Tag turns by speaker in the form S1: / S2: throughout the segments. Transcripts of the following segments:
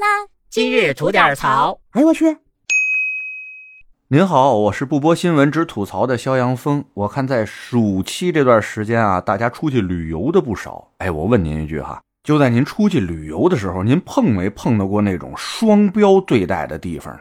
S1: 啦！今日吐点槽。
S2: 哎呦我去！
S3: 您好，我是不播新闻只吐槽的肖阳峰。我看在暑期这段时间啊，大家出去旅游的不少。哎，我问您一句哈，就在您出去旅游的时候，您碰没碰到过那种双标对待的地方呢？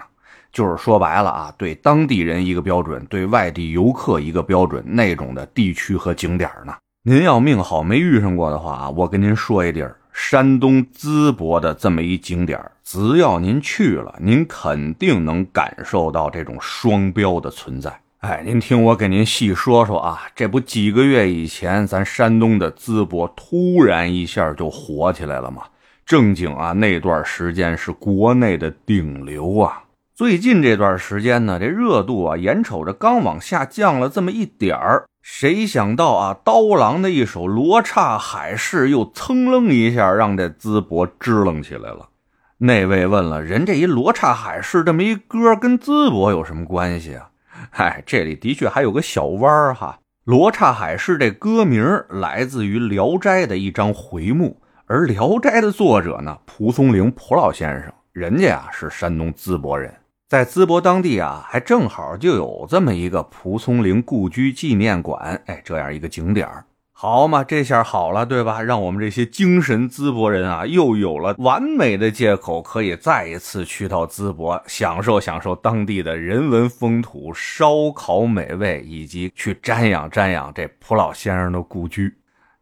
S3: 就是说白了啊，对当地人一个标准，对外地游客一个标准那种的地区和景点呢？您要命好没遇上过的话啊，我跟您说一地儿。山东淄博的这么一景点只要您去了，您肯定能感受到这种双标的存在。哎，您听我给您细说说啊，这不几个月以前，咱山东的淄博突然一下就火起来了吗？正经啊，那段时间是国内的顶流啊。最近这段时间呢，这热度啊，眼瞅着刚往下降了这么一点儿。谁想到啊，刀郎的一首《罗刹海市》又噌楞一下让这淄博支棱起来了。那位问了，人这一《罗刹海市》这么一歌，跟淄博有什么关系啊？嗨，这里的确还有个小弯儿哈。《罗刹海市》这歌名来自于《聊斋》的一张回目，而《聊斋》的作者呢，蒲松龄蒲老先生，人家啊是山东淄博人。在淄博当地啊，还正好就有这么一个蒲松龄故居纪念馆，哎，这样一个景点好嘛，这下好了，对吧？让我们这些精神淄博人啊，又有了完美的借口，可以再一次去到淄博，享受享受当地的人文风土、烧烤美味，以及去瞻仰瞻仰这蒲老先生的故居。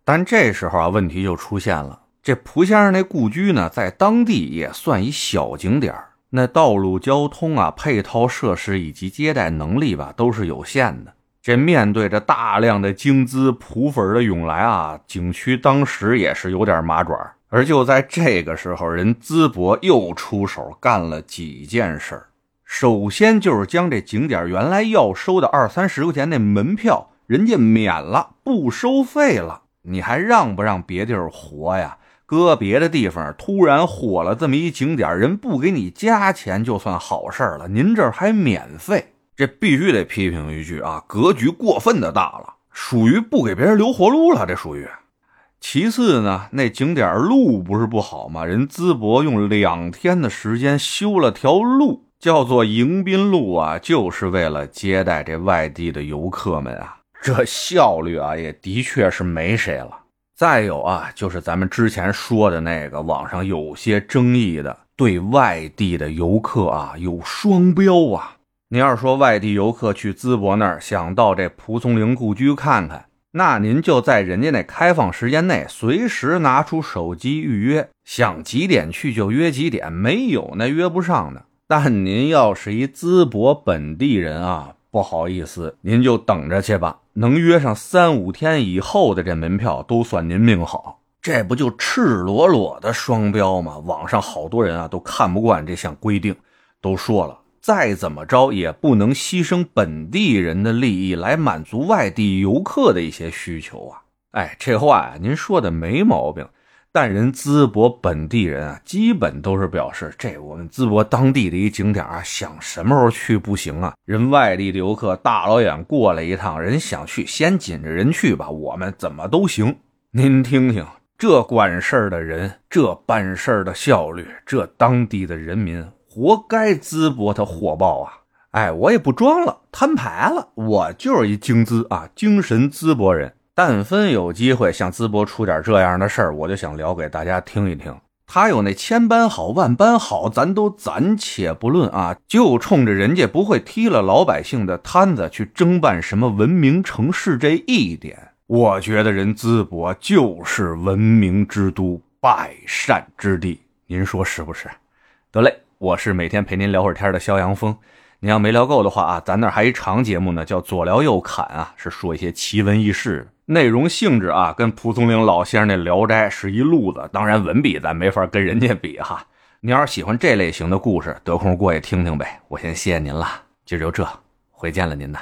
S3: 但这时候啊，问题就出现了，这蒲先生那故居呢，在当地也算一小景点那道路交通啊，配套设施以及接待能力吧，都是有限的。这面对着大量的京资普粉的涌来啊，景区当时也是有点麻爪。而就在这个时候，人淄博又出手干了几件事儿。首先就是将这景点原来要收的二三十块钱那门票，人家免了，不收费了。你还让不让别地儿活呀？搁别的地方突然火了这么一景点，人不给你加钱就算好事了，您这还免费，这必须得批评一句啊，格局过分的大了，属于不给别人留活路了，这属于。其次呢，那景点路不是不好吗？人淄博用两天的时间修了条路，叫做迎宾路啊，就是为了接待这外地的游客们啊，这效率啊，也的确是没谁了。再有啊，就是咱们之前说的那个网上有些争议的，对外地的游客啊有双标啊。您要是说外地游客去淄博那儿想到这蒲松龄故居看看，那您就在人家那开放时间内随时拿出手机预约，想几点去就约几点，没有那约不上的。但您要是一淄博本地人啊。不好意思，您就等着去吧。能约上三五天以后的这门票，都算您命好。这不就赤裸裸的双标吗？网上好多人啊都看不惯这项规定，都说了，再怎么着也不能牺牲本地人的利益来满足外地游客的一些需求啊。哎，这话呀，您说的没毛病。但人淄博本地人啊，基本都是表示，这我们淄博当地的一景点啊，想什么时候去不行啊？人外地的游客大老远过来一趟，人想去，先紧着人去吧，我们怎么都行。您听听，这管事儿的人，这办事儿的效率，这当地的人民，活该淄博它火爆啊！哎，我也不装了，摊牌了，我就是一京资啊，精神淄博人。但凡有机会向淄博出点这样的事儿，我就想聊给大家听一听。他有那千般好万般好，咱都暂且不论啊，就冲着人家不会踢了老百姓的摊子去争办什么文明城市这一点，我觉得人淄博就是文明之都、百善之地。您说是不是？得嘞，我是每天陪您聊会儿天的肖阳峰。你要没聊够的话啊，咱那还一长节目呢，叫左聊右侃啊，是说一些奇闻异事。内容性质啊，跟蒲松龄老先生那《聊斋》是一路子，当然文笔咱没法跟人家比哈。你要是喜欢这类型的故事，得空过去听听呗。我先谢谢您了，今儿就这，回见了您呐。